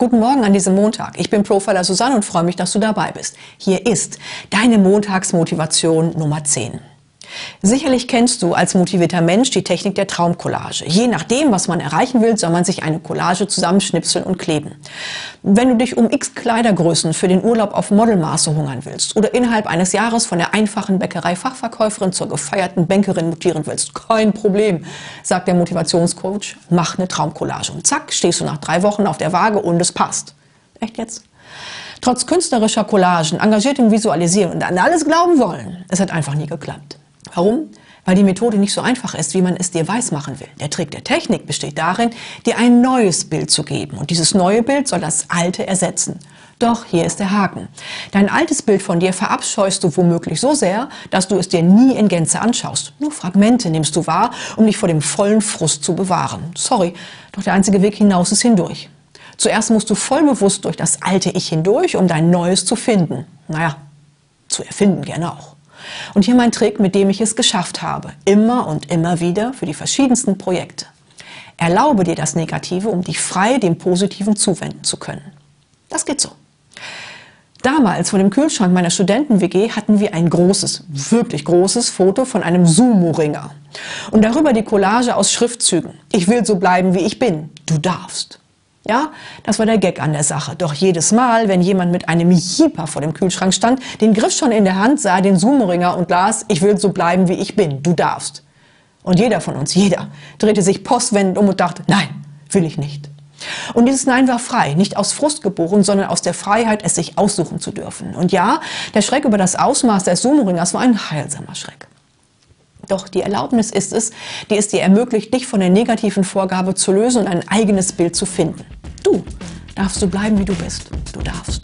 Guten Morgen an diesem Montag. Ich bin Profiler Susanne und freue mich, dass du dabei bist. Hier ist deine Montagsmotivation Nummer 10. Sicherlich kennst du als motivierter Mensch die Technik der Traumcollage. Je nachdem, was man erreichen will, soll man sich eine Collage zusammenschnipseln und kleben. Wenn du dich um x Kleidergrößen für den Urlaub auf Modelmaße hungern willst oder innerhalb eines Jahres von der einfachen Bäckerei-Fachverkäuferin zur gefeierten Bankerin mutieren willst, kein Problem, sagt der Motivationscoach, mach eine Traumcollage. Und zack, stehst du nach drei Wochen auf der Waage und es passt. Echt jetzt? Trotz künstlerischer Collagen, engagiertem Visualisieren und an alles glauben wollen, es hat einfach nie geklappt. Warum? Weil die Methode nicht so einfach ist, wie man es dir weismachen will. Der Trick der Technik besteht darin, dir ein neues Bild zu geben. Und dieses neue Bild soll das alte ersetzen. Doch hier ist der Haken. Dein altes Bild von dir verabscheust du womöglich so sehr, dass du es dir nie in Gänze anschaust. Nur Fragmente nimmst du wahr, um dich vor dem vollen Frust zu bewahren. Sorry, doch der einzige Weg hinaus ist hindurch. Zuerst musst du vollbewusst durch das alte Ich hindurch, um dein Neues zu finden. Naja, zu erfinden gerne auch. Und hier mein Trick, mit dem ich es geschafft habe. Immer und immer wieder für die verschiedensten Projekte. Erlaube dir das Negative, um dich frei dem Positiven zuwenden zu können. Das geht so. Damals vor dem Kühlschrank meiner Studenten-WG hatten wir ein großes, wirklich großes Foto von einem Sumo-Ringer. Und darüber die Collage aus Schriftzügen. Ich will so bleiben, wie ich bin. Du darfst. Ja, das war der Gag an der Sache. Doch jedes Mal, wenn jemand mit einem Jeeper vor dem Kühlschrank stand, den Griff schon in der Hand sah, den Zoomringer und las, ich will so bleiben, wie ich bin, du darfst. Und jeder von uns, jeder, drehte sich postwendend um und dachte, nein, will ich nicht. Und dieses Nein war frei, nicht aus Frust geboren, sondern aus der Freiheit, es sich aussuchen zu dürfen. Und ja, der Schreck über das Ausmaß des Zoomringers war ein heilsamer Schreck. Doch die Erlaubnis ist es, die es dir ermöglicht, dich von der negativen Vorgabe zu lösen und ein eigenes Bild zu finden. Du darfst so bleiben, wie du bist. Du darfst.